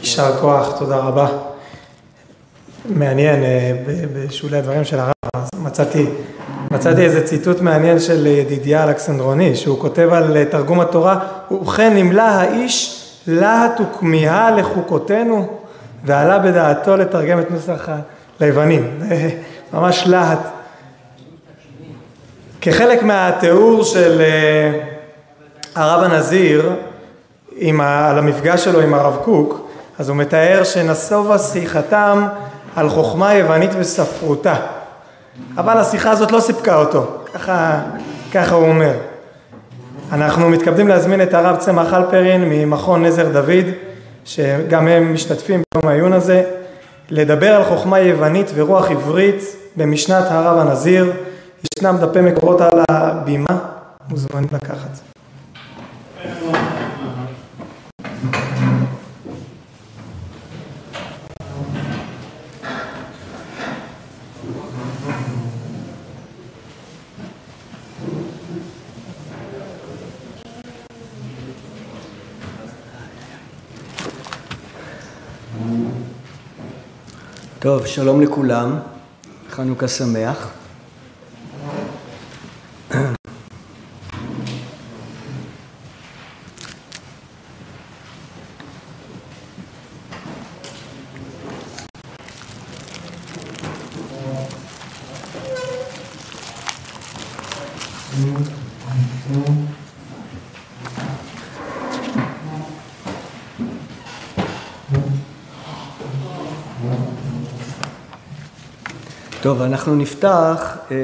יישר כוח, תודה רבה. מעניין, אה, בשולי הדברים של הרב, מצאתי, מצאתי איזה ציטוט מעניין של ידידיה אלכסנדרוני, שהוא כותב על אה, תרגום התורה, ובכן נמלא האיש להט וכמיהה לחוקותינו, ועלה בדעתו לתרגם את נוסח ליוונים. ממש להט. כחלק מהתיאור של אה, הרב הנזיר עם על המפגש שלו עם הרב קוק, אז הוא מתאר שנסובה שיחתם על חוכמה יוונית וספרותה. אבל השיחה הזאת לא סיפקה אותו, ככה, ככה הוא אומר. אנחנו מתכבדים להזמין את הרב צמח אלפרין ממכון נזר דוד, שגם הם משתתפים ביום העיון הזה, לדבר על חוכמה יוונית ורוח עברית במשנת הרב הנזיר. ישנם דפי מקורות על הבימה, מוזמנים לקחת. טוב, שלום לכולם, חנוכה שמח. טוב, אנחנו נפתח אה,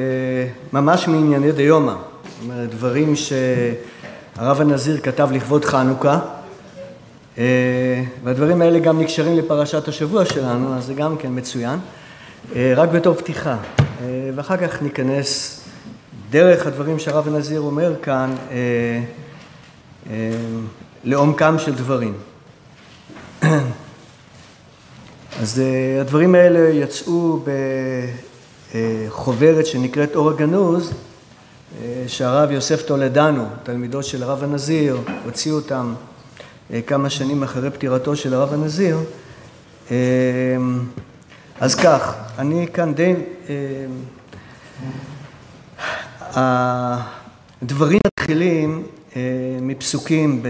ממש מענייני דיומא, זאת אומרת, דברים שהרב הנזיר כתב לכבוד חנוכה, אה, והדברים האלה גם נקשרים לפרשת השבוע שלנו, אז זה גם כן מצוין, אה, רק בתור פתיחה, אה, ואחר כך ניכנס דרך הדברים שהרב הנזיר אומר כאן אה, אה, לעומקם של דברים. אז uh, הדברים האלה יצאו בחוברת שנקראת אור הגנוז, uh, שהרב יוסף טולדנו, תלמידו של הרב הנזיר, הוציאו אותם uh, כמה שנים אחרי פטירתו של הרב הנזיר. אז כך, אני כאן די... הדברים מתחילים מפסוקים, ב...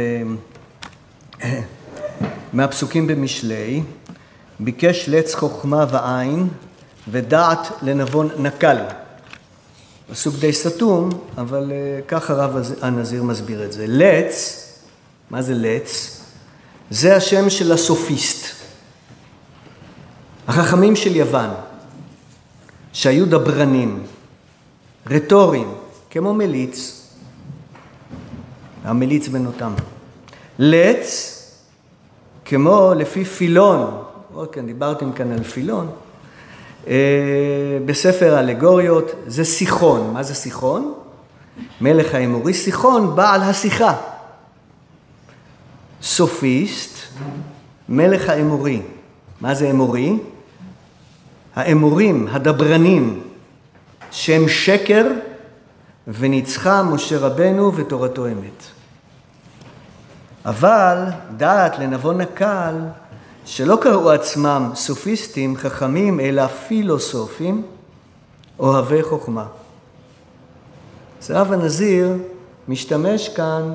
מהפסוקים במשלי. ביקש לץ חוכמה ועין ודעת לנבון נקל. פסוק די סתום, אבל ככה רב הנזיר מסביר את זה. לץ, מה זה לץ? זה השם של הסופיסט. החכמים של יוון, שהיו דברנים, רטורים, כמו מליץ, המליץ בנותם. לץ, כמו לפי פילון, כן, דיברתם כאן על פילון. אה, בספר אלגוריות זה סיחון. מה זה סיחון? מלך האמורי. סיחון, בעל השיחה. סופיסט, מלך האמורי. מה זה אמורי? האמורים, הדברנים, שהם שקר וניצחה משה רבנו ותורתו אמת. אבל דעת לנבון הקל שלא קראו עצמם סופיסטים, חכמים, אלא פילוסופים, אוהבי חוכמה. אז רב הנזיר משתמש כאן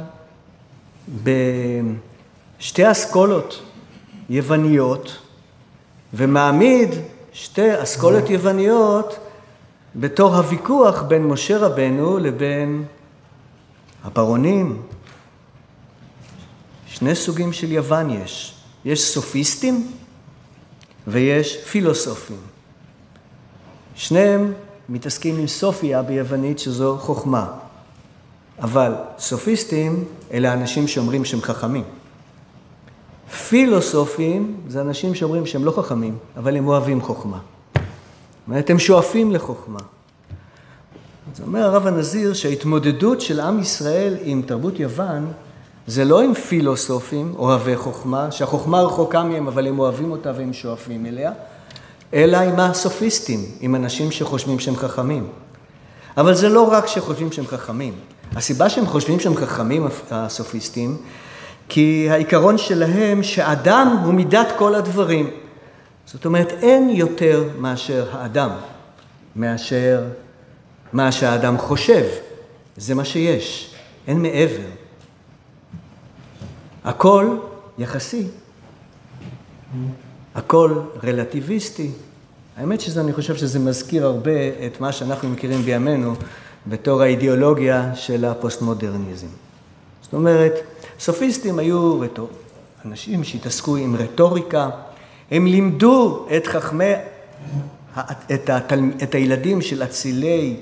בשתי אסכולות יווניות, ומעמיד שתי אסכולות יווניות בתור הוויכוח בין משה רבנו לבין הפרעונים. שני סוגים של יוון יש. יש סופיסטים ויש פילוסופים. שניהם מתעסקים עם סופיה ביוונית שזו חוכמה. אבל סופיסטים אלה אנשים שאומרים שהם חכמים. פילוסופים זה אנשים שאומרים שהם לא חכמים, אבל הם אוהבים חוכמה. זאת אומרת, הם שואפים לחוכמה. אז אומר הרב הנזיר שההתמודדות של עם ישראל עם תרבות יוון זה לא עם פילוסופים, אוהבי חוכמה, שהחוכמה רחוקה מהם, אבל הם אוהבים אותה והם שואפים אליה, אלא עם הסופיסטים, עם אנשים שחושבים שהם חכמים. אבל זה לא רק שחושבים שהם חכמים. הסיבה שהם חושבים שהם חכמים, הסופיסטים, כי העיקרון שלהם שאדם הוא מידת כל הדברים. זאת אומרת, אין יותר מאשר האדם, מאשר מה שהאדם חושב. זה מה שיש, אין מעבר. הכל יחסי, הכל רלטיביסטי. האמת שאני חושב שזה מזכיר הרבה את מה שאנחנו מכירים בימינו בתור האידיאולוגיה של הפוסט-מודרניזם. זאת אומרת, סופיסטים היו רטור... אנשים שהתעסקו עם רטוריקה, הם לימדו את חכמי, את, התל... את הילדים של אצילי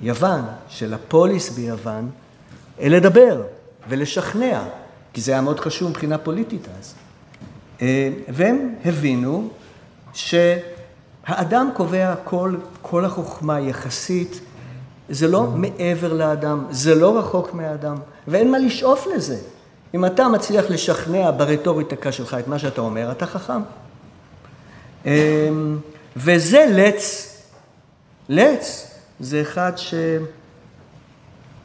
יוון, של הפוליס ביוון, לדבר ולשכנע, כי זה היה מאוד חשוב מבחינה פוליטית אז. אה, והם הבינו שהאדם קובע הכל, כל החוכמה יחסית, זה לא מעבר לאדם, זה לא רחוק מהאדם, ואין מה לשאוף לזה. אם אתה מצליח לשכנע ברטוריטקה שלך את מה שאתה אומר, אתה חכם. אה, וזה לץ. לץ זה אחד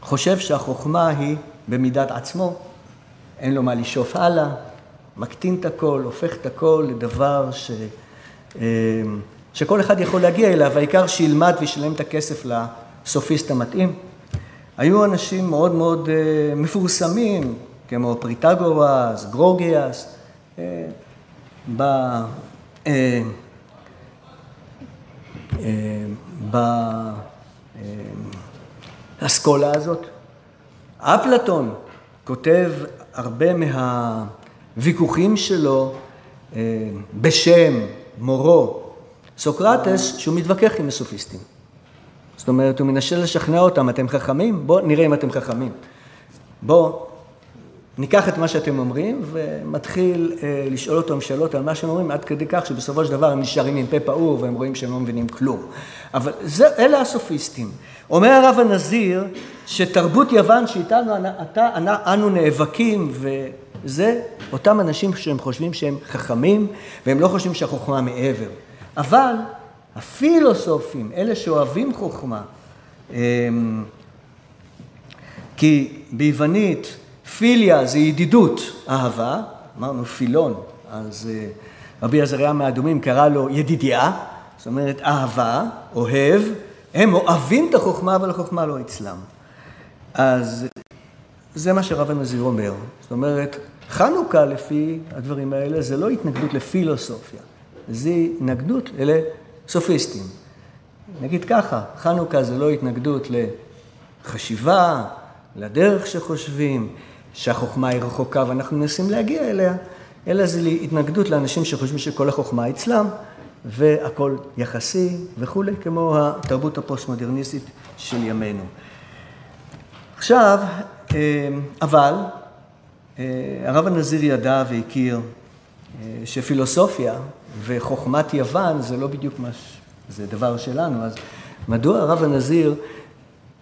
שחושב שהחוכמה היא במידת עצמו, אין לו מה לשאוף הלאה, מקטין את הכל, הופך את הכל לדבר ש... אה, שכל אחד יכול להגיע אליו, העיקר שילמד וישלם את הכסף לסופיסט המתאים. היו אנשים מאוד מאוד אה, מפורסמים, כמו פרוטגורס, גורגיאס, אה, ב... באסכולה הזאת. אפלטון כותב הרבה מהוויכוחים שלו אה, בשם מורו, סוקרטס, שהוא מתווכח עם הסופיסטים. זאת אומרת, הוא מנסה לשכנע אותם, אתם חכמים? בואו נראה אם אתם חכמים. בואו ניקח את מה שאתם אומרים ומתחיל אה, לשאול אותם שאלות על מה שהם אומרים, עד כדי כך שבסופו של דבר הם נשארים עם פה פעור והם רואים שהם לא מבינים כלום. אבל זה, אלה הסופיסטים. אומר הרב הנזיר שתרבות יוון שאיתנו אתה, אנו נאבקים וזה אותם אנשים שהם חושבים שהם חכמים והם לא חושבים שהחוכמה מעבר. אבל הפילוסופים, אלה שאוהבים חוכמה, אמ, כי ביוונית פיליה זה ידידות, אהבה, אמרנו פילון, אז אה, רבי עזריה מהאדומים קרא לו ידידיה, זאת אומרת אהבה, אוהב, הם אוהבים את החוכמה, אבל החוכמה לא אצלם. אז זה מה שרב הנזיר אומר. זאת אומרת, חנוכה לפי הדברים האלה זה לא התנגדות לפילוסופיה, זה התנגדות לסופיסטים. נגיד ככה, חנוכה זה לא התנגדות לחשיבה, לדרך שחושבים, שהחוכמה היא רחוקה ואנחנו מנסים להגיע אליה, אלא זה התנגדות לאנשים שחושבים שכל החוכמה אצלם והכל יחסי וכולי, כמו התרבות הפוסט-מודרניסטית של ימינו. עכשיו, אה, אבל אה, הרב הנזיר ידע והכיר אה, שפילוסופיה וחוכמת יוון זה לא בדיוק מה ש... זה דבר שלנו, אז מדוע הרב הנזיר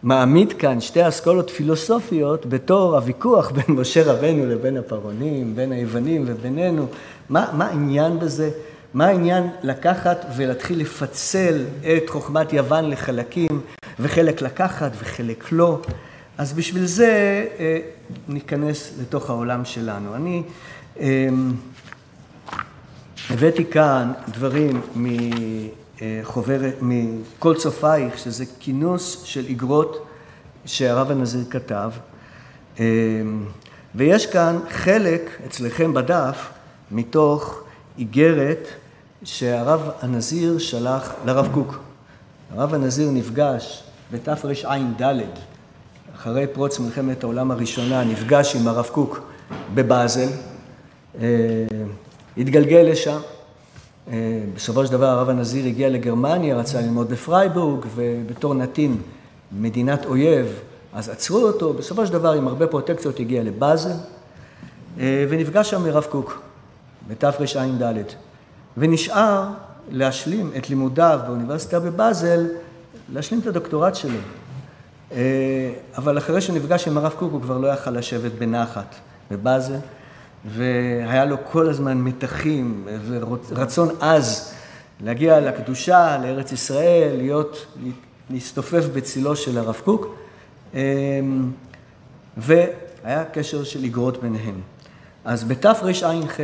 מעמיד כאן שתי אסכולות פילוסופיות בתור הוויכוח בין משה רבנו לבין הפרעונים, בין היוונים ובינינו. מה, מה העניין בזה? מה העניין לקחת ולהתחיל לפצל את חוכמת יוון לחלקים, וחלק לקחת וחלק לא? אז בשביל זה אה, ניכנס לתוך העולם שלנו. אני אה, הבאתי כאן דברים מ... אה, חוברת מכל צופייך, שזה כינוס של איגרות שהרב הנזיר כתב. אה, ויש כאן חלק אצלכם בדף מתוך איגרת שהרב הנזיר שלח לרב קוק. הרב הנזיר נפגש בתרע"ד, אחרי פרוץ מלחמת העולם הראשונה, נפגש עם הרב קוק בבאזל, אה, התגלגל לשם. אה, בסופו של דבר הרב הנזיר הגיע לגרמניה, רצה ללמוד בפרייבורג, ובתור נתין מדינת אויב, אז עצרו אותו, בסופו של דבר עם הרבה פרוטקציות הגיע לבאזל, אה, ונפגש שם מרב קוק, בתרע"ד, ונשאר להשלים את לימודיו באוניברסיטה בבאזל, להשלים את הדוקטורט שלו. אה, אבל אחרי שנפגש עם הרב קוק הוא כבר לא יכל לשבת בנחת בבאזל. והיה לו כל הזמן מתחים ורצון עז להגיע לקדושה, לארץ ישראל, להיות, להסתופף בצילו של הרב קוק, אמ, והיה קשר של איגרות ביניהם. אז בתרע"ח,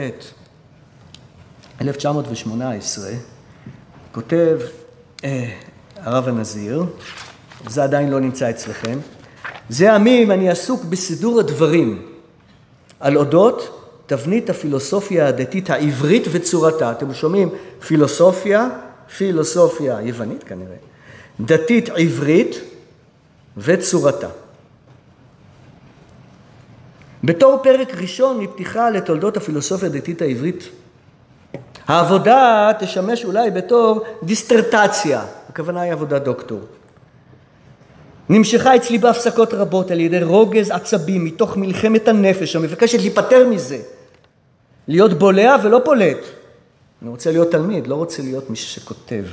1918, כותב אה, הרב הנזיר, זה עדיין לא נמצא אצלכם, זה עמים אני עסוק בסידור הדברים על אודות תבנית הפילוסופיה הדתית העברית וצורתה. אתם שומעים? פילוסופיה, פילוסופיה יוונית כנראה, דתית עברית וצורתה. בתור פרק ראשון מפתיחה לתולדות הפילוסופיה הדתית העברית. העבודה תשמש אולי בתור דיסטרטציה, הכוונה היא עבודת דוקטור. נמשכה אצלי בהפסקות רבות על ידי רוגז עצבי מתוך מלחמת הנפש המבקשת להיפטר מזה, להיות בולע ולא פולט. אני רוצה להיות תלמיד, לא רוצה להיות מי שכותב.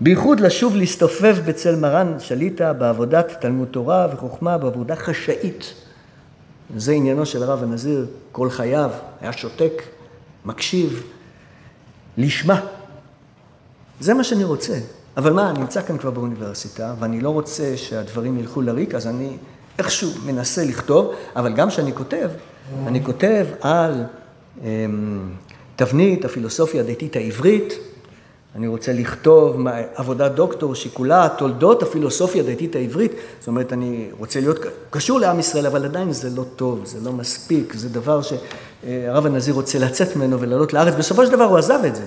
בייחוד לשוב להסתופף בצל מרן שליטה בעבודת תלמוד תורה וחוכמה, בעבודה חשאית. זה עניינו של הרב הנזיר כל חייו, היה שותק, מקשיב, לשמה. זה מה שאני רוצה. אבל מה, אני נמצא כאן כבר באוניברסיטה, ואני לא רוצה שהדברים ילכו לריק, אז אני איכשהו מנסה לכתוב, אבל גם כשאני כותב, אני כותב על תבנית הפילוסופיה הדתית העברית, אני רוצה לכתוב עבודת דוקטור שכולה תולדות הפילוסופיה הדתית העברית, זאת אומרת, אני רוצה להיות קשור לעם ישראל, אבל עדיין זה לא טוב, זה לא מספיק, זה דבר שהרב הנזיר רוצה לצאת ממנו ולעלות לארץ. בסופו של דבר הוא עזב את זה,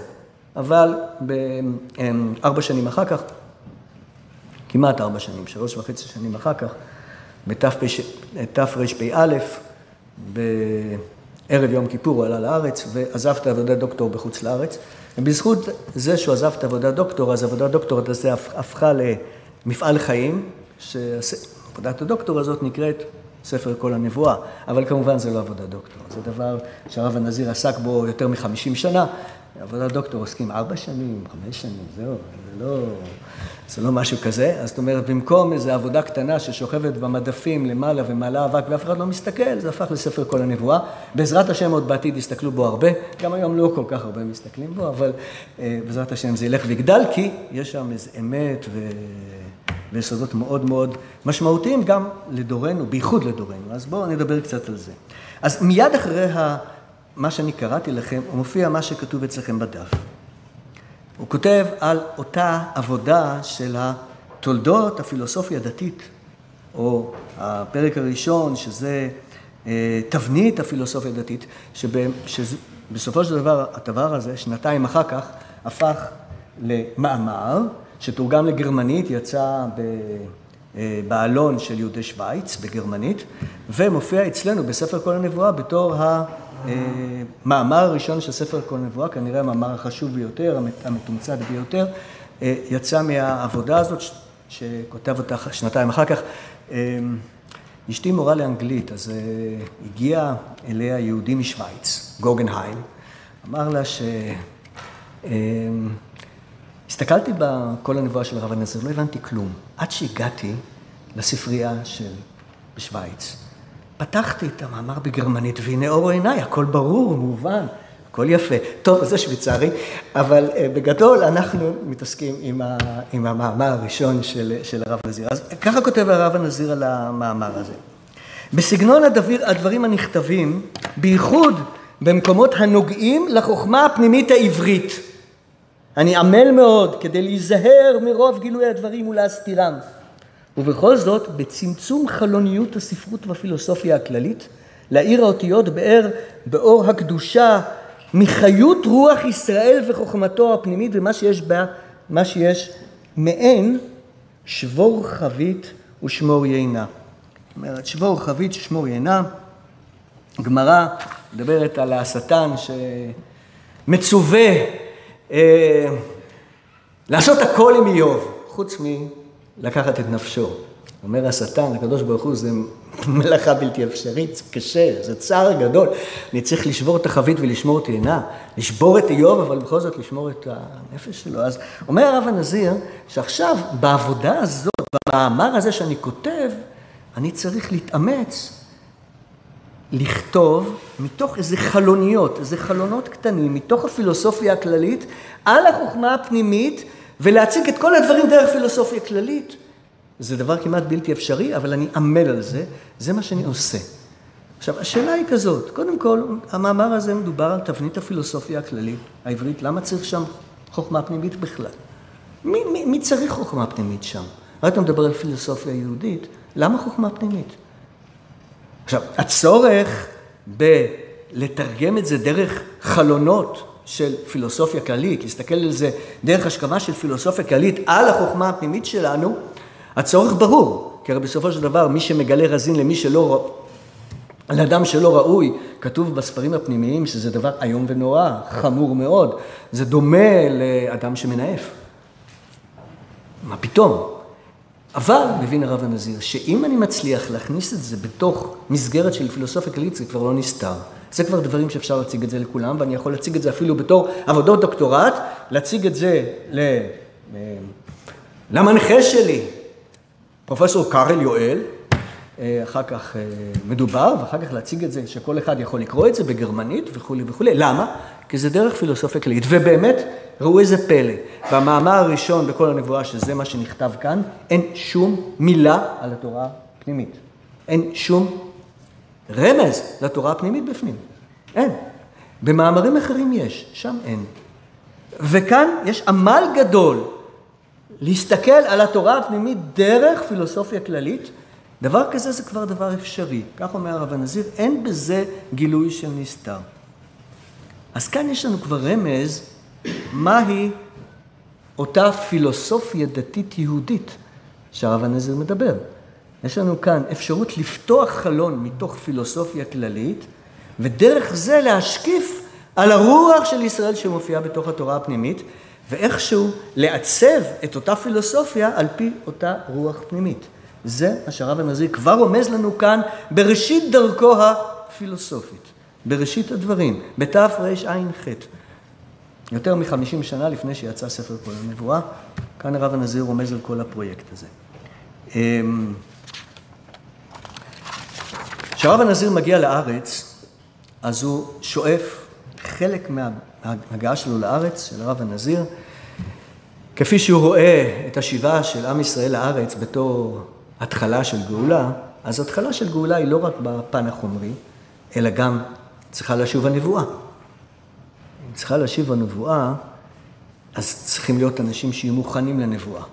אבל בארבע שנים אחר כך, כמעט ארבע שנים, שלוש וחצי שנים אחר כך, בתרפ"א, בערב יום כיפור הוא עלה לארץ ועזב את עבודת דוקטור בחוץ לארץ. ובזכות זה שהוא עזב את עבודת דוקטור, אז עבודת דוקטור הזה הפכה למפעל חיים, שעבודת הדוקטור הזאת נקראת ספר כל הנבואה, אבל כמובן זה לא עבודת דוקטור, זה דבר שהרב הנזיר עסק בו יותר מחמישים שנה, עבודת דוקטור עוסקים ארבע שנים, חמש שנים, זהו, זה לא, זה לא משהו כזה. אז זאת אומרת, במקום איזו עבודה קטנה ששוכבת במדפים למעלה ומעלה אבק ואף אחד לא מסתכל, זה הפך לספר כל הנבואה. בעזרת השם עוד בעתיד יסתכלו בו הרבה, גם היום לא כל כך הרבה מסתכלים בו, אבל אה, בעזרת השם זה ילך ויגדל, כי יש שם איזו אמת ו... ויסודות מאוד מאוד משמעותיים גם לדורנו, בייחוד לדורנו. אז בואו נדבר קצת על זה. אז מיד אחרי ה... מה שאני קראתי לכם, הוא מופיע מה שכתוב אצלכם בדף. הוא כותב על אותה עבודה של התולדות הפילוסופיה הדתית, או הפרק הראשון, שזה אה, תבנית הפילוסופיה הדתית, שבסופו של דבר הדבר הזה, שנתיים אחר כך, הפך למאמר, שתורגם לגרמנית, יצא ב... אה, בעלון של יהודי שווייץ בגרמנית, ומופיע אצלנו בספר כל הנבואה בתור המאמר הראשון של ספר כל נבואה, כנראה המאמר החשוב ביותר, המתומצת ביותר, אה, יצא מהעבודה הזאת שכותב אותה שנתיים אחר כך. אה, אשתי מורה לאנגלית, אז אה, הגיע אליה יהודי משוויץ, גוגנהיים, אמר לה ש... הסתכלתי בכל הנבואה של הרב הנזר, לא הבנתי כלום, עד שהגעתי לספרייה של בשוויץ. פתחתי את המאמר בגרמנית, והנה אור עיניי, הכל ברור, מובן, הכל יפה. טוב, זה שוויצרי, אבל uh, בגדול אנחנו מתעסקים עם, ה, עם המאמר הראשון של, של הרב נזיר. אז ככה כותב הרב הנזיר על המאמר הזה. בסגנון הדביר, הדברים הנכתבים, בייחוד במקומות הנוגעים לחוכמה הפנימית העברית. אני עמל מאוד כדי להיזהר מרוב גילוי הדברים ולהסתירם. ובכל זאת, בצמצום חלוניות הספרות והפילוסופיה הכללית, להאיר האותיות באר, באור הקדושה, מחיות רוח ישראל וחוכמתו הפנימית ומה שיש בה, מה שיש מעין שבור חבית ושמור יינה. זאת אומרת, שבור חבית ושמור יינה. גמרא מדברת על השטן שמצווה אה, לעשות הכל עם איוב, חוץ מ... לקחת את נפשו. אומר השטן, הקדוש ברוך הוא, זה מלאכה בלתי אפשרית, זה קשה, זה צער גדול. אני צריך לשבור את החבית ולשמור את עינה, לשבור את איוב, אבל בכל זאת לשמור את הנפש שלו. אז אומר הרב הנזיר, שעכשיו, בעבודה הזאת, במאמר הזה שאני כותב, אני צריך להתאמץ, לכתוב מתוך איזה חלוניות, איזה חלונות קטנים, מתוך הפילוסופיה הכללית, על החוכמה הפנימית, ולהציג את כל הדברים דרך פילוסופיה כללית. זה דבר כמעט בלתי אפשרי, אבל אני עמל על זה, זה מה שאני עושה. עכשיו, השאלה היא כזאת, קודם כל, המאמר הזה מדובר על תבנית הפילוסופיה הכללית העברית, למה צריך שם חוכמה פנימית בכלל? מי, מי, מי צריך חוכמה פנימית שם? רק אתה מדבר על פילוסופיה יהודית, למה חוכמה פנימית? עכשיו, הצורך בלתרגם את זה דרך חלונות של פילוסופיה כללית, להסתכל על זה דרך השכמה של פילוסופיה כללית על החוכמה הפנימית שלנו, הצורך ברור, כי הרי בסופו של דבר מי שמגלה רזין למי שלא, לאדם שלא ראוי, כתוב בספרים הפנימיים שזה דבר איום ונורא, חמור מאוד, זה דומה לאדם שמנאף. מה פתאום? אבל, מבין הרב הנזיר, שאם אני מצליח להכניס את זה בתוך מסגרת של פילוסופיה כללית, זה כבר לא נסתר. זה כבר דברים שאפשר להציג את זה לכולם, ואני יכול להציג את זה אפילו בתור עבודות דוקטורט, להציג את זה ל... למנחה שלי, פרופסור קארל יואל, אה, אחר כך אה, מדובר, ואחר כך להציג את זה, שכל אחד יכול לקרוא את זה בגרמנית וכולי וכולי. למה? כי זה דרך פילוסופיה כללית. ובאמת, ראו איזה פלא. במאמר הראשון בכל הנבואה, שזה מה שנכתב כאן, אין שום מילה על התורה הפנימית. אין שום רמז לתורה הפנימית בפנים. אין. במאמרים אחרים יש, שם אין. וכאן יש עמל גדול להסתכל על התורה הפנימית דרך פילוסופיה כללית. דבר כזה זה כבר דבר אפשרי. כך אומר הרב הנזיר, אין בזה גילוי של נסתר. אז כאן יש לנו כבר רמז מהי אותה פילוסופיה דתית יהודית שהרב הנזיר מדבר. יש לנו כאן אפשרות לפתוח חלון מתוך פילוסופיה כללית, ודרך זה להשקיף על הרוח של ישראל שמופיעה בתוך התורה הפנימית, ואיכשהו לעצב את אותה פילוסופיה על פי אותה רוח פנימית. זה מה שהרב הנזיר כבר רומז לנו כאן בראשית דרכו הפילוסופית, בראשית הדברים, בתרע"ח. יותר מחמישים שנה לפני שיצא ספר כל הנבואה, כאן הרב הנזיר רומז על כל הפרויקט הזה. כשהרב הנזיר מגיע לארץ, אז הוא שואף חלק מההגעה שלו לארץ, של הרב הנזיר, כפי שהוא רואה את השיבה של עם ישראל לארץ בתור התחלה של גאולה, אז התחלה של גאולה היא לא רק בפן החומרי, אלא גם צריכה לשוב הנבואה. אם צריכה להשיב הנבואה, אז צריכים להיות אנשים שיהיו מוכנים לנבואה.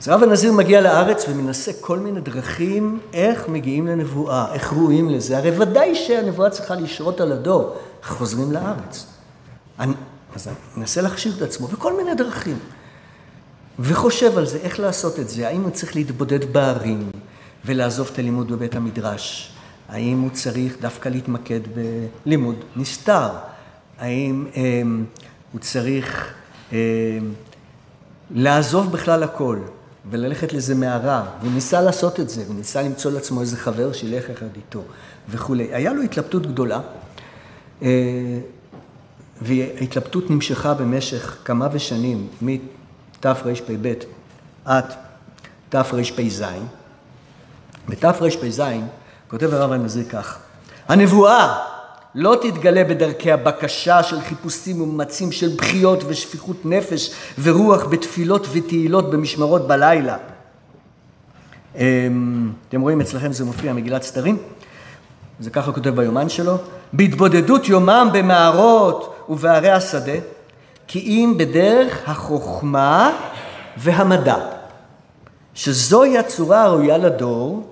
אז רב הנזיר מגיע לארץ ומנסה כל מיני דרכים איך מגיעים לנבואה, איך ראויים לזה. הרי ודאי שהנבואה צריכה לשרות על הדור, חוזרים לארץ. אני, אז אני מנסה להכשיר את עצמו בכל מיני דרכים. וחושב על זה, איך לעשות את זה. האם הוא צריך להתבודד בערים ולעזוב את הלימוד בבית המדרש? האם הוא צריך דווקא להתמקד בלימוד נסתר? האם אה, הוא צריך אה, לעזוב בכלל הכל וללכת לאיזה מערה? והוא ניסה לעשות את זה, הוא ניסה למצוא לעצמו איזה חבר שילך אחד איתו וכולי. היה לו התלבטות גדולה, אה, וההתלבטות נמשכה במשך כמה ושנים, מתרפ"ב עד תרפ"ז. בתרפ"ז כותב הרב הנזיר כך: הנבואה לא תתגלה בדרכי הבקשה של חיפושים וממצים של בחיות ושפיכות נפש ורוח בתפילות ותהילות במשמרות בלילה. אמ, אתם רואים אצלכם זה מופיע מגילת סתרים? זה ככה כותב ביומן שלו. בהתבודדות יומם במערות ובערי השדה, כי אם בדרך החוכמה והמדע, שזוהי הצורה הראויה לדור,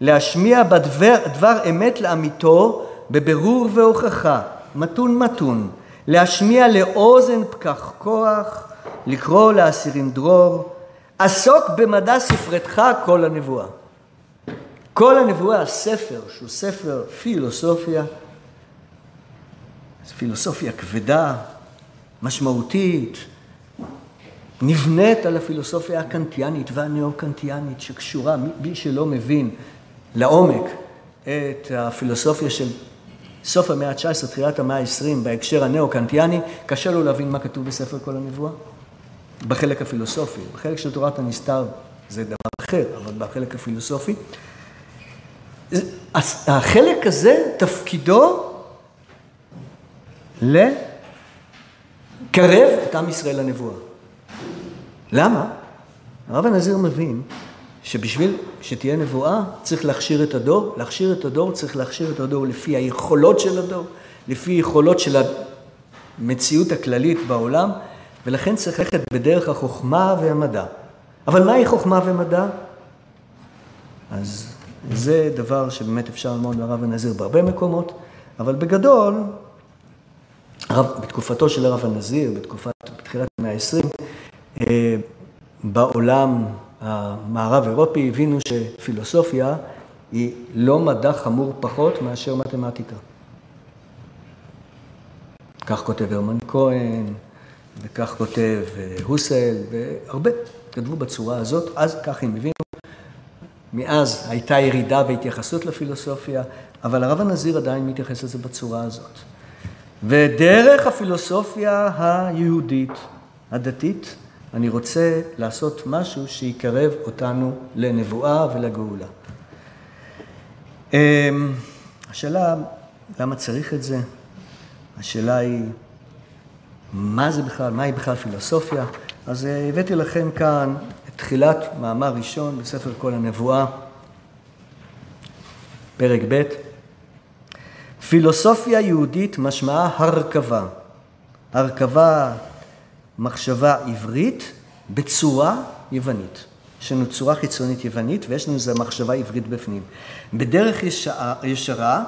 להשמיע בדבר דבר אמת לאמיתו בבירור והוכחה, מתון מתון, להשמיע לאוזן פקח כוח, לקרוא לאסירים דרור, עסוק במדע ספרתך כל הנבואה. כל הנבואה, הספר, שהוא ספר פילוסופיה, פילוסופיה כבדה, משמעותית, נבנית על הפילוסופיה הקנטיאנית והנאו-קנטיאנית שקשורה, מי שלא מבין לעומק את הפילוסופיה של סוף המאה ה-19, תחילת המאה ה-20, בהקשר הנאו-קנטיאני, קשה לו להבין מה כתוב בספר כל הנבואה. בחלק הפילוסופי. בחלק של תורת הנסתר זה דבר אחר, אבל בחלק הפילוסופי. החלק הזה, תפקידו לקרב את עם ישראל לנבואה. למה? הרב הנזיר מבין שבשביל שתהיה נבואה צריך להכשיר את הדור, להכשיר את הדור צריך להכשיר את הדור לפי היכולות של הדור, לפי יכולות של המציאות הכללית בעולם, ולכן צריך ללכת בדרך החוכמה והמדע. אבל מהי חוכמה ומדע? אז זה דבר שבאמת אפשר ללמוד מהרב הנזיר בהרבה מקומות, אבל בגדול, הרב, בתקופתו של הרב הנזיר, בתקופת, בתחילת המאה ה-20, אה, בעולם המערב אירופי הבינו שפילוסופיה היא לא מדע חמור פחות מאשר מתמטיקה. כך כותב הרמן כהן, וכך כותב אה, הוסל, והרבה כתבו בצורה הזאת, אז כך הם הבינו. מאז הייתה ירידה בהתייחסות לפילוסופיה, אבל הרב הנזיר עדיין מתייחס לזה בצורה הזאת. ודרך הפילוסופיה היהודית, הדתית, אני רוצה לעשות משהו שיקרב אותנו לנבואה ולגאולה. אמ, השאלה, למה צריך את זה? השאלה היא, מה זה בכלל, מהי בכלל פילוסופיה? אז אה, הבאתי לכם כאן את תחילת מאמר ראשון בספר כל הנבואה, פרק ב', פילוסופיה יהודית משמעה הרכבה. הרכבה מחשבה עברית בצורה יוונית. יש לנו צורה חיצונית יוונית ויש לנו איזו מחשבה עברית בפנים. בדרך ישרה, ישרה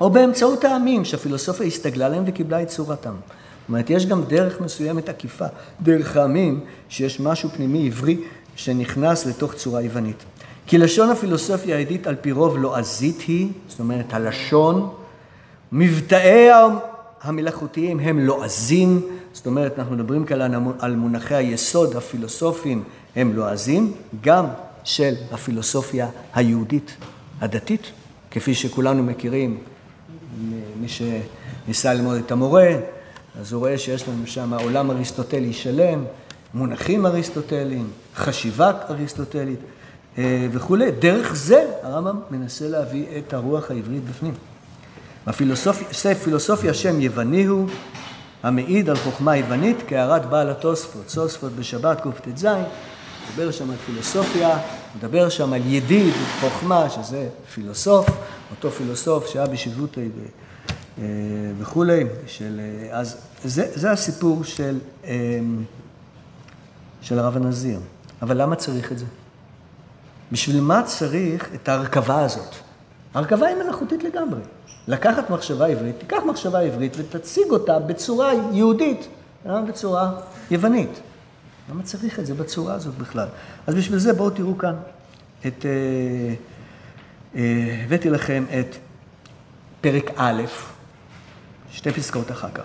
או באמצעות העמים שהפילוסופיה הסתגלה להם וקיבלה את צורתם. זאת אומרת, יש גם דרך מסוימת עקיפה, דרך העמים, שיש משהו פנימי עברי שנכנס לתוך צורה יוונית. כי לשון הפילוסופיה היהודית על פי רוב לועזית היא, זאת אומרת, הלשון, מבטאי המלאכותיים הם לועזים, זאת אומרת, אנחנו מדברים כאן על מונחי היסוד הפילוסופיים הם לועזים, גם של הפילוסופיה היהודית הדתית, כפי שכולנו מכירים, מי שניסה ללמוד את המורה, אז הוא רואה שיש לנו שם עולם אריסטוטלי שלם, מונחים אריסטוטליים, חשיבה אריסטוטלית אה, וכולי. דרך זה הרמב"ם מנסה להביא את הרוח העברית בפנים. הפילוסופיה, פילוסופיה שם יווני הוא, המעיד על חוכמה יוונית כהערת בעל התוספות. תוספות בשבת קט"ז, מדבר שם על פילוסופיה, מדבר שם על ידיד, חוכמה, שזה פילוסוף, אותו פילוסוף שהיה בשבלות אה, וכולי, של, אה, אז זה, זה הסיפור של, אה, של הרב הנזיר. אבל למה צריך את זה? בשביל מה צריך את ההרכבה הזאת? ההרכבה היא מלאכותית לגמרי. לקחת מחשבה עברית, תיקח מחשבה עברית ותציג אותה בצורה יהודית, לא בצורה יוונית. למה צריך את זה בצורה הזאת בכלל? אז בשביל זה בואו תראו כאן את... הבאתי לכם את פרק א', שתי פסקאות אחר כך.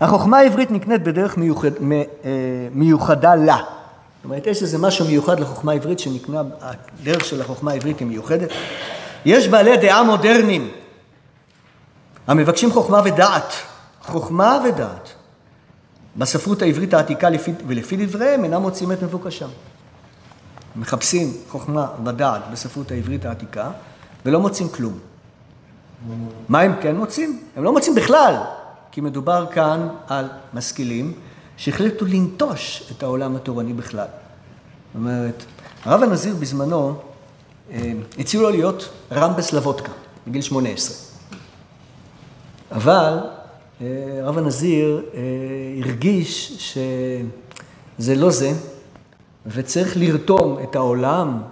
החוכמה העברית נקנית בדרך מיוחד, אה, מיוחדה לה. זאת אומרת, יש איזה משהו מיוחד לחוכמה העברית שנקנה, הדרך של החוכמה העברית היא מיוחדת. יש בעלי דעה מודרניים המבקשים חוכמה ודעת. חוכמה ודעת. בספרות העברית העתיקה לפי, ולפי דבריהם אינם מוצאים את מבוקשם. מחפשים חוכמה ודעת בספרות העברית העתיקה ולא מוצאים כלום. מה הם כן מוצאים? הם לא מוצאים בכלל, כי מדובר כאן על משכילים שהחליטו לנטוש את העולם התורני בכלל. זאת אומרת, הרב הנזיר בזמנו, הציעו לו להיות רמבס לבודקה, בגיל 18. אבל אה, הרב הנזיר אה, הרגיש שזה לא זה, וצריך לרתום את העולם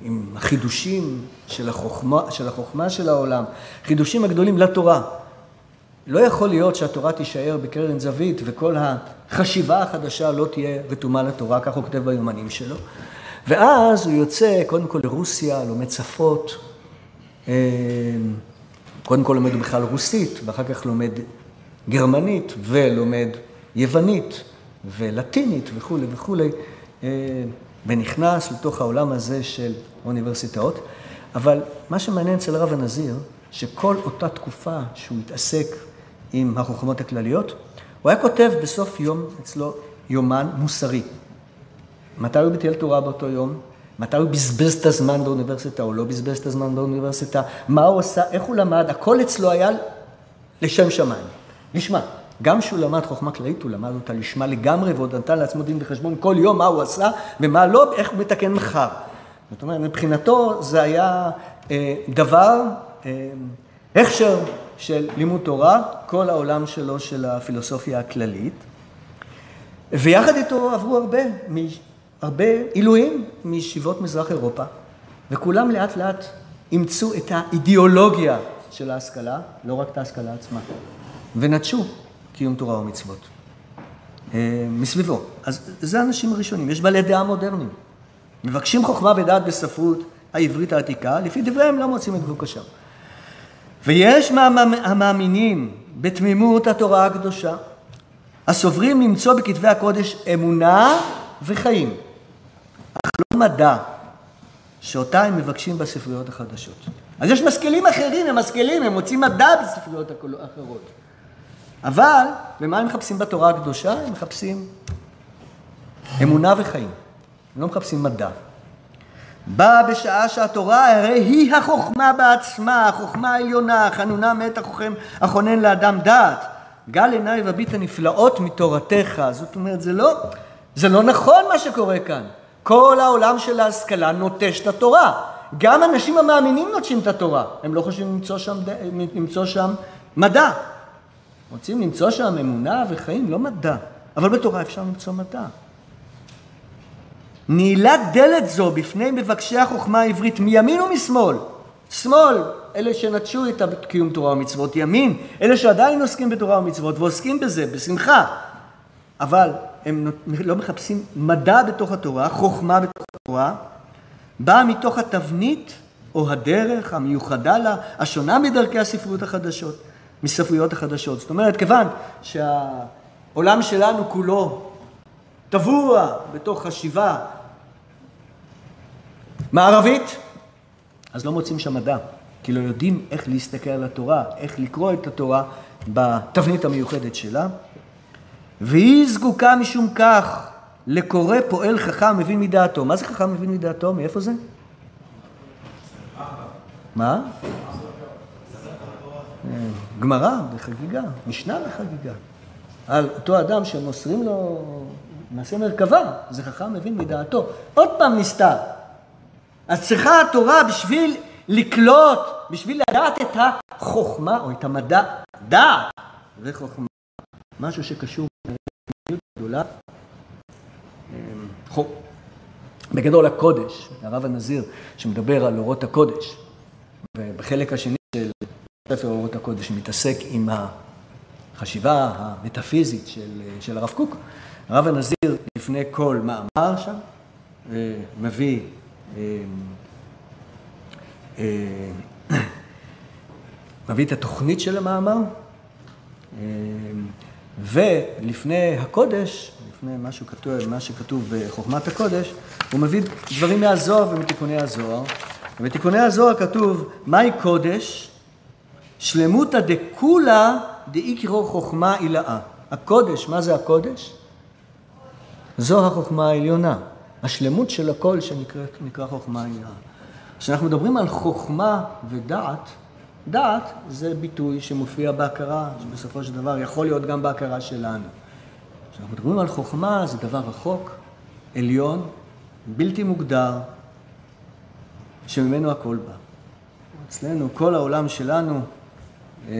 עם החידושים של החוכמה, של החוכמה של העולם, חידושים הגדולים לתורה. לא יכול להיות שהתורה תישאר בקרן זווית וכל החשיבה החדשה לא תהיה רתומה לתורה, כך הוא כותב ביומנים שלו. ואז הוא יוצא קודם כל לרוסיה, לומד שפות, אה, קודם כל לומד בכלל רוסית, ואחר כך לומד גרמנית, ולומד יוונית, ולטינית וכולי וכולי. אה, ונכנס לתוך העולם הזה של אוניברסיטאות. אבל מה שמעניין אצל הרב הנזיר, שכל אותה תקופה שהוא התעסק עם החוכמות הכלליות, הוא היה כותב בסוף יום אצלו יומן מוסרי. מתי הוא ביטל תורה באותו יום? מתי הוא בזבז את הזמן באוניברסיטה או לא בזבז את הזמן באוניברסיטה? מה הוא עשה? איך הוא למד? הכל אצלו היה לשם שמיים, לשמה. גם כשהוא למד חוכמה כללית, הוא למד אותה לשמה לגמרי, ועוד נתן לעצמו דין וחשבון כל יום מה הוא עשה ומה לא, איך הוא מתקן מחר. זאת אומרת, מבחינתו זה היה אה, דבר, אה, הכשר של לימוד תורה, כל העולם שלו של הפילוסופיה הכללית. ויחד איתו עברו הרבה, הרבה עילויים מישיבות מזרח אירופה, וכולם לאט לאט אימצו את האידיאולוגיה של ההשכלה, לא רק את ההשכלה עצמה, ונטשו קיום תורה ומצוות אה, מסביבו. אז זה האנשים הראשונים, יש בעלי דעה מודרניים. מבקשים חוכמה ודעת בספרות העברית העתיקה, לפי דבריהם לא מוצאים את מבוקשם. ויש המאמינים בתמימות התורה הקדושה, הסוברים למצוא בכתבי הקודש אמונה וחיים, מדע, שאותה הם מבקשים בספריות החדשות. אז יש משכילים אחרים, הם משכילים, הם מוצאים מדע בספריות אחרות. אבל, ומה הם מחפשים בתורה הקדושה? הם מחפשים אמונה וחיים. הם לא מחפשים מדע. באה בשעה שהתורה הרי היא החוכמה בעצמה, החוכמה העליונה, חנונה מאת החוכם, החונן לאדם דעת. גל עיניי וביט הנפלאות מתורתך. זאת אומרת, זה לא, זה לא נכון מה שקורה כאן. כל העולם של ההשכלה נוטש את התורה. גם אנשים המאמינים נוטשים את התורה. הם לא חושבים למצוא שם, למצוא שם מדע. רוצים למצוא שם אמונה וחיים, לא מדע. אבל בתורה אפשר למצוא מדע. נעילת דלת זו בפני מבקשי החוכמה העברית מימין ומשמאל. שמאל, אלה שנטשו את קיום תורה ומצוות, ימין, אלה שעדיין עוסקים בתורה ומצוות ועוסקים בזה, בשמחה. אבל הם לא מחפשים מדע בתוך התורה, חוכמה בתוך התורה, באה מתוך התבנית או הדרך המיוחדה לה, השונה מדרכי הספרות החדשות, מספרויות החדשות. זאת אומרת, כיוון שהעולם שלנו כולו טבוע בתוך חשיבה מערבית, אז לא מוצאים שם מדע, כי לא יודעים איך להסתכל על התורה, איך לקרוא את התורה בתבנית המיוחדת שלה. והיא זקוקה משום כך לקורא פועל חכם מבין מדעתו. מה זה חכם מבין מדעתו? מאיפה זה? מה? גמרא בחגיגה, משנה בחגיגה. על אותו אדם שמוסרים לו מעשה מרכבה, זה חכם מבין מדעתו. עוד פעם נסתר. אז צריכה התורה בשביל לקלוט, בשביל לדעת את החוכמה או את המדע, דעת וחוכמה, משהו שקשור גדולה. אמ, בגדול הקודש, הרב הנזיר שמדבר על אורות הקודש, ובחלק השני של ספר אורות הקודש מתעסק עם החשיבה המטאפיזית של, של הרב קוק, הרב הנזיר לפני כל מאמר שם אה, מביא אמ, אה, מביא את התוכנית של המאמר, אמ, ולפני הקודש, לפני מה שכתוב, מה שכתוב בחוכמת הקודש, הוא מביא דברים מהזוהר ומתיקוני הזוהר. ובתיקוני הזוהר כתוב, מהי קודש? שלמותא דכולה דאיקרו חוכמה עילאה. הקודש, מה זה הקודש? זו החוכמה העליונה. השלמות של הכל שנקרא חוכמה עילאה. כשאנחנו מדברים על חוכמה ודעת, דעת זה ביטוי שמופיע בהכרה, שבסופו של דבר יכול להיות גם בהכרה שלנו. כשאנחנו מדברים על חוכמה, זה דבר רחוק, עליון, בלתי מוגדר, שממנו הכל בא. אצלנו, כל העולם שלנו אה,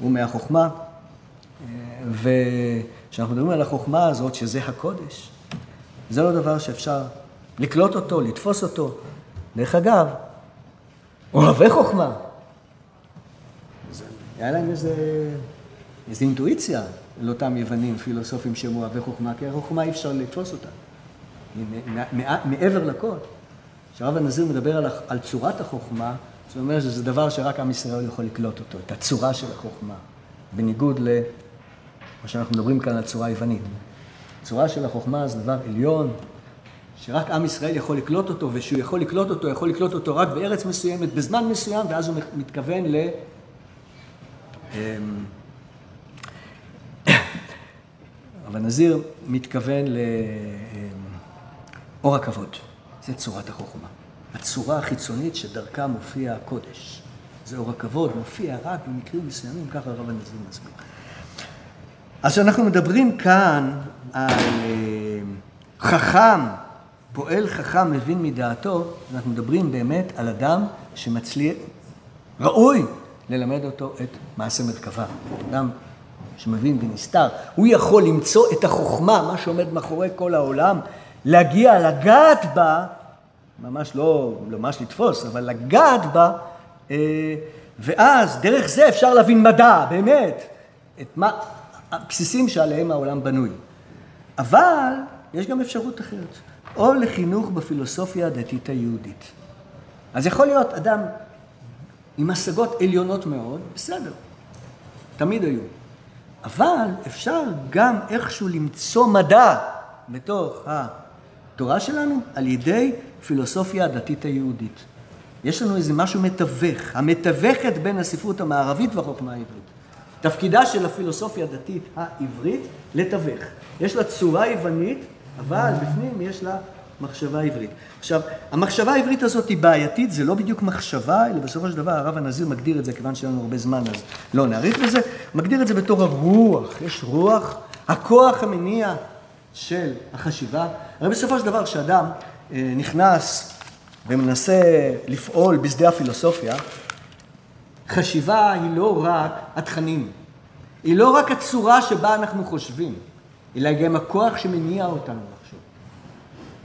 הוא מהחוכמה, אה, וכשאנחנו מדברים על החוכמה הזאת, שזה הקודש, זה לא דבר שאפשר לקלוט אותו, לתפוס אותו. דרך אגב, אוהבי חוכמה, היה להם איזה, איזה אינטואיציה לאותם יוונים פילוסופים שהם אוהבי חוכמה, כי החוכמה אי אפשר לתפוס אותה. מעבר לכל, כשהרב הנזיר מדבר על, על צורת החוכמה, זה אומר שזה דבר שרק עם ישראל יכול לקלוט אותו, את הצורה של החוכמה, בניגוד למה שאנחנו מדברים כאן על צורה היוונית. הצורה של החוכמה זה דבר עליון, שרק עם ישראל יכול לקלוט אותו, ושהוא יכול לקלוט אותו, יכול לקלוט אותו רק בארץ מסוימת, בזמן מסוים, ואז הוא מתכוון אמ, אבל נזיר מתכוון לאור הכבוד, זה צורת החוכמה. הצורה החיצונית שדרכה מופיע הקודש. זה אור הכבוד, מופיע רק במקרים מסוימים, ככה הרב הנזיר מסביר. אז כשאנחנו מדברים כאן על חכם, פועל חכם מבין מדעתו, אנחנו מדברים באמת על אדם שמצליח, ראוי ללמד אותו את מעשה מרכבה. אדם שמבין בנסתר, הוא יכול למצוא את החוכמה, מה שעומד מאחורי כל העולם, להגיע, לגעת בה, ממש לא ממש לתפוס, אבל לגעת בה, אה, ואז דרך זה אפשר להבין מדע, באמת, את מה, הבסיסים שעליהם העולם בנוי. אבל יש גם אפשרות אחרת, או לחינוך בפילוסופיה הדתית היהודית. אז יכול להיות אדם עם השגות עליונות מאוד, בסדר, תמיד היו. אבל אפשר גם איכשהו למצוא מדע בתוך התורה שלנו על ידי פילוסופיה הדתית היהודית. יש לנו איזה משהו מתווך, המתווכת בין הספרות המערבית והחוכמה העברית. תפקידה של הפילוסופיה הדתית העברית לתווך. יש לה צורה יוונית, אבל בפנים יש לה מחשבה עברית. עכשיו, המחשבה העברית הזאת היא בעייתית, זה לא בדיוק מחשבה, אלא בסופו של דבר הרב הנזיר מגדיר את זה, כיוון שאין לנו הרבה זמן אז לא נאריך בזה, מגדיר את זה בתור הרוח, יש רוח, הכוח המניע של החשיבה. הרי בסופו של דבר כשאדם אה, נכנס ומנסה לפעול בשדה הפילוסופיה, חשיבה היא לא רק התכנים, היא לא רק הצורה שבה אנחנו חושבים, אלא גם הכוח שמניע אותנו.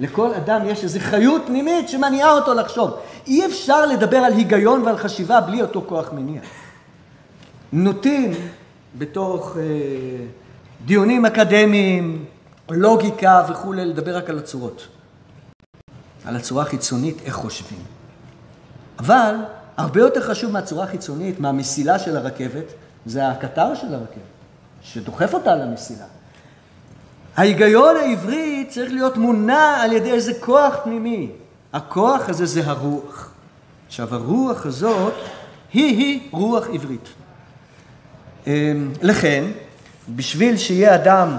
לכל אדם יש איזו חיות פנימית שמניעה אותו לחשוב. אי אפשר לדבר על היגיון ועל חשיבה בלי אותו כוח מניע. נוטים בתוך אה, דיונים אקדמיים, לוגיקה וכולי, לדבר רק על הצורות. על הצורה החיצונית, איך חושבים. אבל הרבה יותר חשוב מהצורה החיצונית, מהמסילה של הרכבת, זה הקטר של הרכבת, שדוחף אותה למסילה. ההיגיון העברי צריך להיות מונע על ידי איזה כוח פנימי. הכוח הזה זה הרוח. עכשיו, הרוח הזאת היא-היא רוח עברית. אמ, לכן, בשביל שיהיה אדם,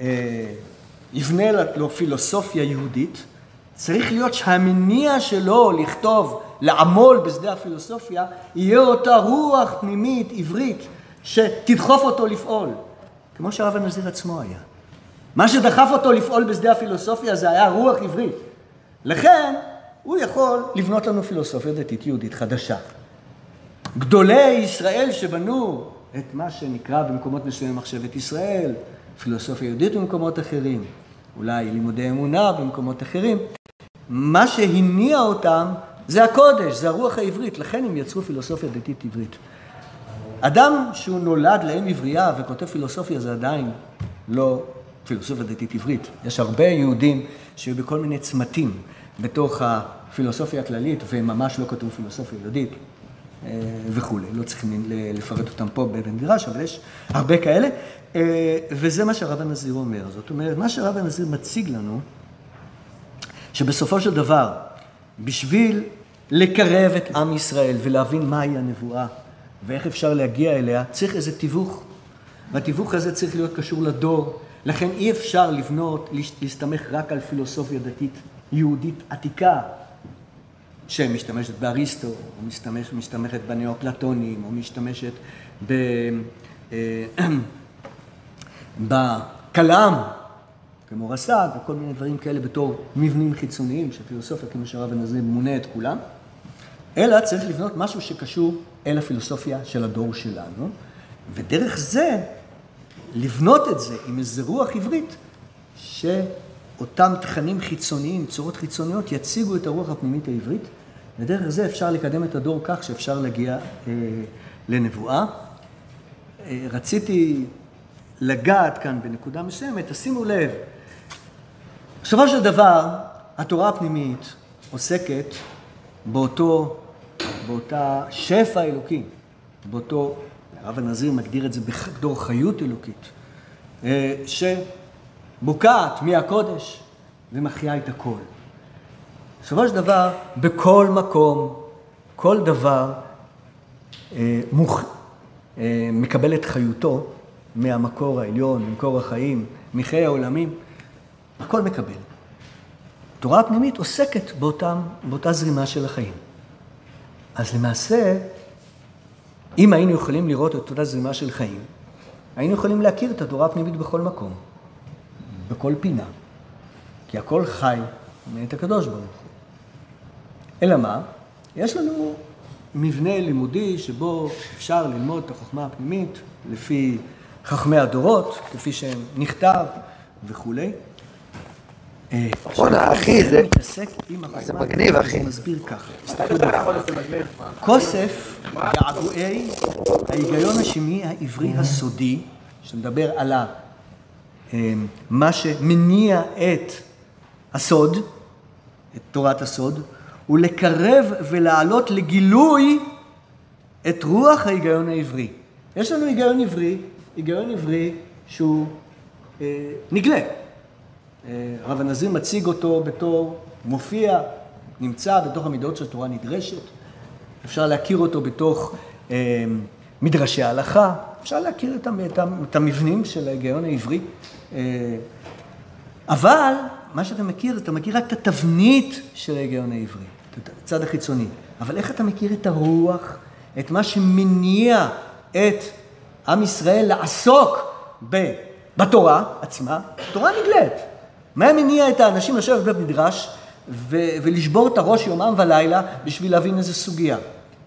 אה, יבנה לו פילוסופיה יהודית, צריך להיות שהמניע שלו לכתוב, לעמול בשדה הפילוסופיה, יהיה אותה רוח פנימית עברית שתדחוף אותו לפעול, כמו שהרב הנזיר עצמו היה. מה שדחף אותו לפעול בשדה הפילוסופיה זה היה רוח עברית. לכן, הוא יכול לבנות לנו פילוסופיה דתית יהודית חדשה. גדולי ישראל שבנו את מה שנקרא במקומות מסוימים מחשבת ישראל, פילוסופיה יהודית במקומות אחרים, אולי לימודי אמונה במקומות אחרים, מה שהניע אותם זה הקודש, זה הרוח העברית, לכן הם יצרו פילוסופיה דתית עברית. אדם שהוא נולד לאם עברייה וכותב פילוסופיה זה עדיין לא פילוסופיה דתית עברית. יש הרבה יהודים שהיו בכל מיני צמתים בתוך הפילוסופיה הכללית והם ממש לא כתבו פילוסופיה יהודית אה, וכולי. לא צריכים לפרט אותם פה בבן מדרש, אבל יש הרבה כאלה. אה, וזה מה שהרב הנזיר אומר. זאת אומרת, מה שהרב הנזיר מציג לנו שבסופו של דבר, בשביל לקרב את עם ישראל ולהבין מהי הנבואה ואיך אפשר להגיע אליה, צריך איזה תיווך. והתיווך הזה צריך להיות קשור לדור. לכן אי אפשר לבנות, להסתמך רק על פילוסופיה דתית יהודית עתיקה, שמשתמשת באריסטו, או משתמש, משתמשת בנאו-פלטונים, או משתמשת ב... אה, בקלאם, כמו רס"ג וכל מיני דברים כאלה בתור מבנים חיצוניים של פילוסופיה, כמו שהרב הנזיר מונה את כולם, אלא צריך לבנות משהו שקשור אל הפילוסופיה של הדור שלנו, ודרך זה לבנות את זה עם איזה רוח עברית, שאותם תכנים חיצוניים, צורות חיצוניות, יציגו את הרוח הפנימית העברית, ודרך זה אפשר לקדם את הדור כך שאפשר להגיע אה, לנבואה. אה, רציתי לגעת כאן בנקודה מסוימת, תשימו לב, בסופו של דבר, התורה הפנימית עוסקת באותו, באותה שפע אלוקי, באותו, הרב הנזיר מגדיר את זה בתור חיות אלוקית, אה, שבוקעת מהקודש ומחיה את הכל. בסופו של דבר, בכל מקום, כל דבר אה, מוכ... אה, מקבל את חיותו מהמקור העליון, ממקור החיים, מחיי העולמים. הכל מקבל. תורה הפנימית עוסקת באותם, באותה זרימה של החיים. אז למעשה, אם היינו יכולים לראות את אותה זרימה של חיים, היינו יכולים להכיר את התורה הפנימית בכל מקום, בכל פינה, כי הכל חי מאת הקדוש ברוך הוא. אלא מה? יש לנו מבנה לימודי שבו אפשר ללמוד את החוכמה הפנימית לפי חכמי הדורות, כפי שהם נכתב וכולי. בואנה, אחי, זה... מגניב, אחי. מסביר ככה. תסתכלו כוסף געגועי ההיגיון השמי העברי הסודי, שמדבר על אמ, מה שמניע את הסוד, את תורת הסוד, הוא לקרב ולהעלות לגילוי את רוח ההיגיון העברי. יש לנו היגיון עברי, היגיון עברי שהוא אה, נגלה. אה, הרב הנזיר מציג אותו בתור מופיע, נמצא בתוך המידות שהתורה נדרשת. אפשר להכיר אותו בתוך אה, מדרשי ההלכה, אפשר להכיר את, את, את המבנים של ההיגיון העברי. אה, אבל מה שאתה מכיר, אתה מכיר רק את התבנית של ההיגיון העברי, את הצד החיצוני. אבל איך אתה מכיר את הרוח, את מה שמניע את עם ישראל לעסוק ב, בתורה עצמה? תורה נגלית. מה מניע את האנשים לשבת בבית מדרש ו- ולשבור את הראש יומם ולילה בשביל להבין איזה סוגיה?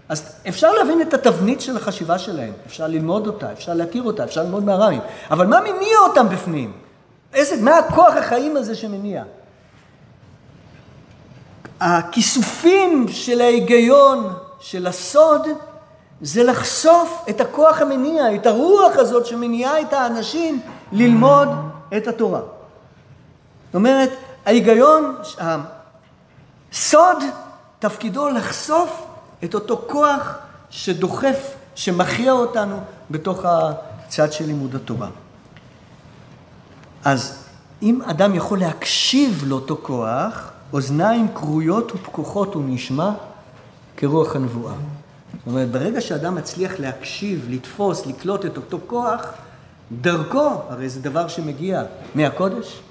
אז אפשר להבין את התבנית של החשיבה שלהם, אפשר ללמוד אותה, אפשר להכיר אותה, אפשר ללמוד מהר"מים, אבל מה מניע אותם בפנים? איזה, מה הכוח החיים הזה שמניע? הכיסופים של ההיגיון, של הסוד, זה לחשוף את הכוח המניע, את הרוח הזאת שמניעה את האנשים ללמוד את התורה. זאת אומרת, ההיגיון, הסוד, תפקידו לחשוף את אותו כוח שדוחף, שמכריע אותנו בתוך הצד של לימוד התורה. אז אם אדם יכול להקשיב לאותו כוח, אוזניים כרויות ופקוחות הוא נשמע כרוח הנבואה. זאת אומרת, ברגע שאדם מצליח להקשיב, לתפוס, לקלוט את אותו כוח, דרכו, הרי זה דבר שמגיע מהקודש,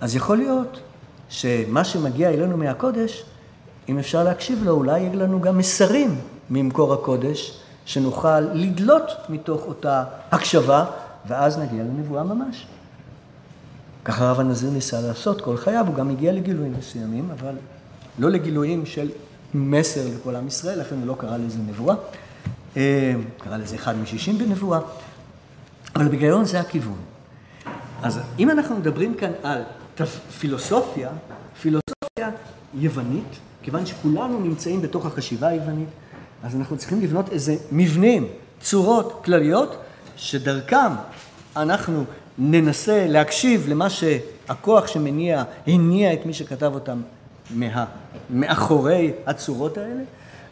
אז יכול להיות שמה שמגיע אלינו מהקודש, אם אפשר להקשיב לו, אולי יהיו לנו גם מסרים ממקור הקודש, שנוכל לדלות מתוך אותה הקשבה, ואז נגיע לנבואה ממש. ככה הרב הנזיר ניסה לעשות כל חייו, הוא גם הגיע לגילויים מסוימים, אבל לא לגילויים של מסר לכל עם ישראל, לכן הוא לא קרא לזה נבואה. אה, קרא לזה אחד משישים בנבואה, אבל בגיון זה הכיוון. אז אם אנחנו מדברים כאן על פילוסופיה, פילוסופיה יוונית, כיוון שכולנו נמצאים בתוך החשיבה היוונית, אז אנחנו צריכים לבנות איזה מבנים, צורות כלליות, שדרכם אנחנו ננסה להקשיב למה שהכוח שמניע, הניע את מי שכתב אותם מה, מאחורי הצורות האלה,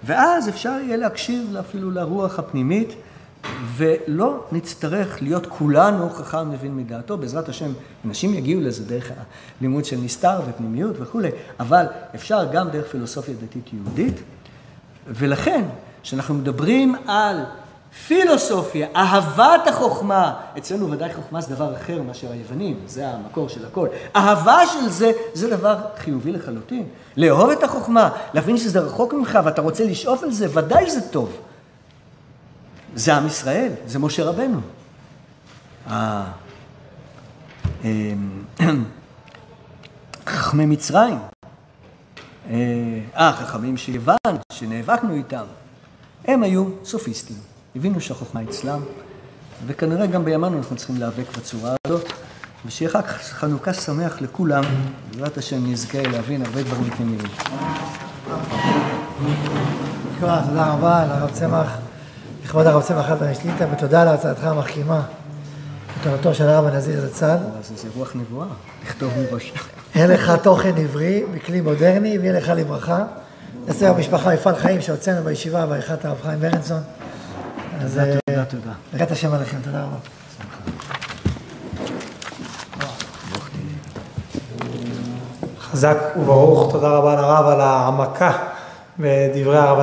ואז אפשר יהיה להקשיב אפילו לרוח הפנימית, ולא נצטרך להיות כולנו חכם מבין מדעתו, בעזרת השם, אנשים יגיעו לזה דרך הלימוד של נסתר ופנימיות וכולי, אבל אפשר גם דרך פילוסופיה דתית יהודית, ולכן, כשאנחנו מדברים על פילוסופיה, אהבת החוכמה, אצלנו ודאי חוכמה זה דבר אחר מאשר היוונים, זה המקור של הכל. אהבה של זה, זה דבר חיובי לחלוטין. לאהוב את החוכמה, להבין שזה רחוק ממך ואתה רוצה לשאוף על זה, ודאי זה טוב. זה עם ישראל, זה משה רבנו. אה, אמ, חכמי מצרים, אה, אה, חכמים של יוון, שנאבקנו איתם, הם היו סופיסטים, הבינו שהחוכמה אצלם, וכנראה גם בימינו אנחנו צריכים להיאבק בצורה הזאת, ושיהיה חג חנוכה שמח לכולם, בעזרת השם נזכה להבין הרבה דברים פנימיים. תודה רבה לרב צמח, לכבוד הרב צמח אבן שליטה, ותודה על הרצאתך המחכימה, בתורתו של הרב הנזיר זצ"ל. אז זה רוח נבואה, לכתוב מראש. אין לך תוכן עברי בכלי מודרני, ויהיה לך לברכה. נעשה במשפחה מפעל חיים שהוצאנו בישיבה בעריכת הרב חיים ברנסון. אז אה, תודה, תודה. ברכת השם עליכם, תודה רבה. חזק וברוך, תודה רבה לרב על העמקה בדברי הרב